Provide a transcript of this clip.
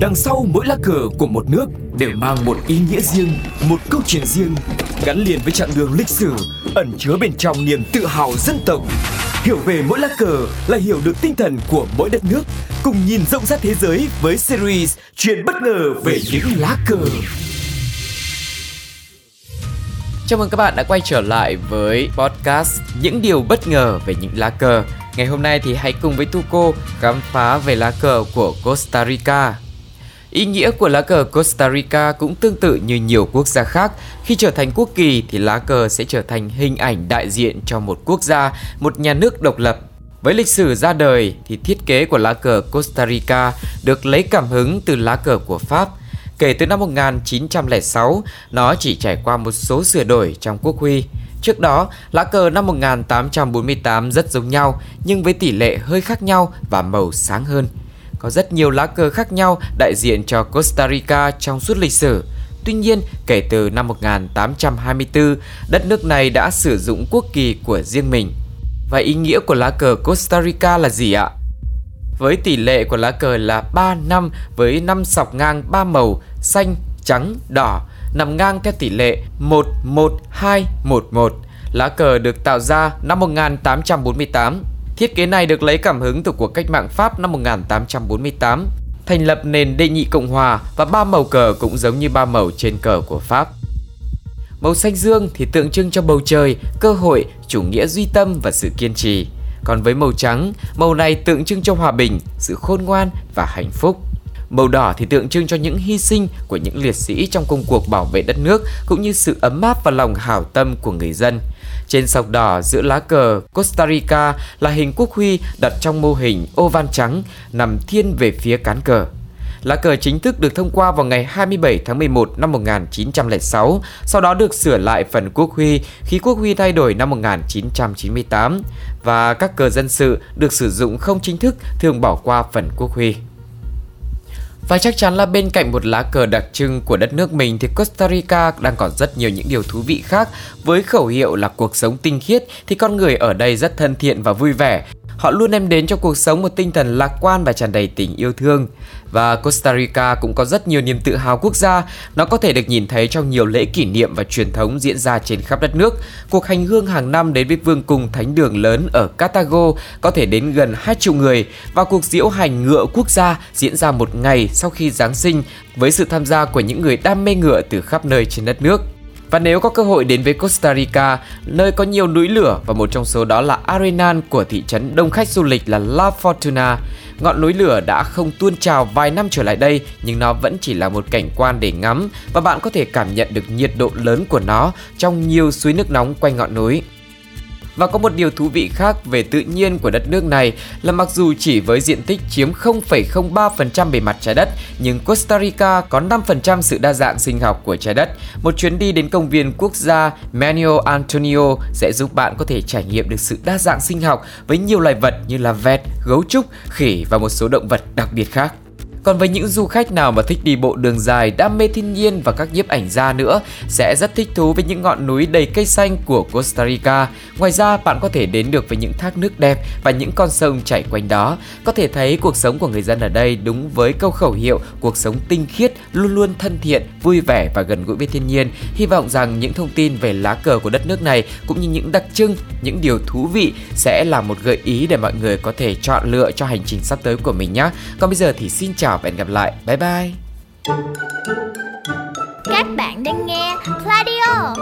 Đằng sau mỗi lá cờ của một nước đều mang một ý nghĩa riêng, một câu chuyện riêng, gắn liền với chặng đường lịch sử, ẩn chứa bên trong niềm tự hào dân tộc. Hiểu về mỗi lá cờ là hiểu được tinh thần của mỗi đất nước, cùng nhìn rộng rãi thế giới với series Chuyện bất ngờ về những lá cờ. Chào mừng các bạn đã quay trở lại với podcast Những điều bất ngờ về những lá cờ. Ngày hôm nay thì hãy cùng với Tuco khám phá về lá cờ của Costa Rica. Ý nghĩa của lá cờ Costa Rica cũng tương tự như nhiều quốc gia khác. Khi trở thành quốc kỳ thì lá cờ sẽ trở thành hình ảnh đại diện cho một quốc gia, một nhà nước độc lập. Với lịch sử ra đời thì thiết kế của lá cờ Costa Rica được lấy cảm hứng từ lá cờ của Pháp. Kể từ năm 1906, nó chỉ trải qua một số sửa đổi trong quốc huy. Trước đó, lá cờ năm 1848 rất giống nhau nhưng với tỷ lệ hơi khác nhau và màu sáng hơn. Có rất nhiều lá cờ khác nhau đại diện cho Costa Rica trong suốt lịch sử. Tuy nhiên, kể từ năm 1824, đất nước này đã sử dụng quốc kỳ của riêng mình. Và ý nghĩa của lá cờ Costa Rica là gì ạ? Với tỷ lệ của lá cờ là 3 năm với 5 sọc ngang 3 màu xanh, trắng, đỏ, nằm ngang theo tỷ lệ 1 1 2 1 1. Lá cờ được tạo ra năm 1848 Thiết kế này được lấy cảm hứng từ cuộc cách mạng Pháp năm 1848, thành lập nền đệ nhị Cộng hòa và ba màu cờ cũng giống như ba màu trên cờ của Pháp. Màu xanh dương thì tượng trưng cho bầu trời, cơ hội, chủ nghĩa duy tâm và sự kiên trì. Còn với màu trắng, màu này tượng trưng cho hòa bình, sự khôn ngoan và hạnh phúc. Màu đỏ thì tượng trưng cho những hy sinh của những liệt sĩ trong công cuộc bảo vệ đất nước cũng như sự ấm áp và lòng hảo tâm của người dân. Trên sọc đỏ giữa lá cờ Costa Rica là hình quốc huy đặt trong mô hình ô van trắng nằm thiên về phía cán cờ. Lá cờ chính thức được thông qua vào ngày 27 tháng 11 năm 1906, sau đó được sửa lại phần quốc huy khi quốc huy thay đổi năm 1998 và các cờ dân sự được sử dụng không chính thức thường bỏ qua phần quốc huy. Và chắc chắn là bên cạnh một lá cờ đặc trưng của đất nước mình thì Costa Rica đang còn rất nhiều những điều thú vị khác. Với khẩu hiệu là cuộc sống tinh khiết thì con người ở đây rất thân thiện và vui vẻ. Họ luôn đem đến cho cuộc sống một tinh thần lạc quan và tràn đầy tình yêu thương. Và Costa Rica cũng có rất nhiều niềm tự hào quốc gia, nó có thể được nhìn thấy trong nhiều lễ kỷ niệm và truyền thống diễn ra trên khắp đất nước. Cuộc hành hương hàng năm đến với vương cung thánh đường lớn ở Cartago có thể đến gần 2 triệu người và cuộc diễu hành ngựa quốc gia diễn ra một ngày sau khi Giáng sinh với sự tham gia của những người đam mê ngựa từ khắp nơi trên đất nước. Và nếu có cơ hội đến với Costa Rica, nơi có nhiều núi lửa và một trong số đó là Arenal của thị trấn đông khách du lịch là La Fortuna, ngọn núi lửa đã không tuôn trào vài năm trở lại đây nhưng nó vẫn chỉ là một cảnh quan để ngắm và bạn có thể cảm nhận được nhiệt độ lớn của nó trong nhiều suối nước nóng quanh ngọn núi. Và có một điều thú vị khác về tự nhiên của đất nước này là mặc dù chỉ với diện tích chiếm 0,03% bề mặt trái đất, nhưng Costa Rica có 5% sự đa dạng sinh học của trái đất. Một chuyến đi đến công viên quốc gia Manuel Antonio sẽ giúp bạn có thể trải nghiệm được sự đa dạng sinh học với nhiều loài vật như là vẹt, gấu trúc, khỉ và một số động vật đặc biệt khác. Còn với những du khách nào mà thích đi bộ đường dài, đam mê thiên nhiên và các nhiếp ảnh gia nữa sẽ rất thích thú với những ngọn núi đầy cây xanh của Costa Rica. Ngoài ra, bạn có thể đến được với những thác nước đẹp và những con sông chảy quanh đó. Có thể thấy cuộc sống của người dân ở đây đúng với câu khẩu hiệu cuộc sống tinh khiết, luôn luôn thân thiện, vui vẻ và gần gũi với thiên nhiên. Hy vọng rằng những thông tin về lá cờ của đất nước này cũng như những đặc trưng, những điều thú vị sẽ là một gợi ý để mọi người có thể chọn lựa cho hành trình sắp tới của mình nhé. Còn bây giờ thì xin chào và hẹn gặp lại. Bye bye. Các bạn đang nghe Pladio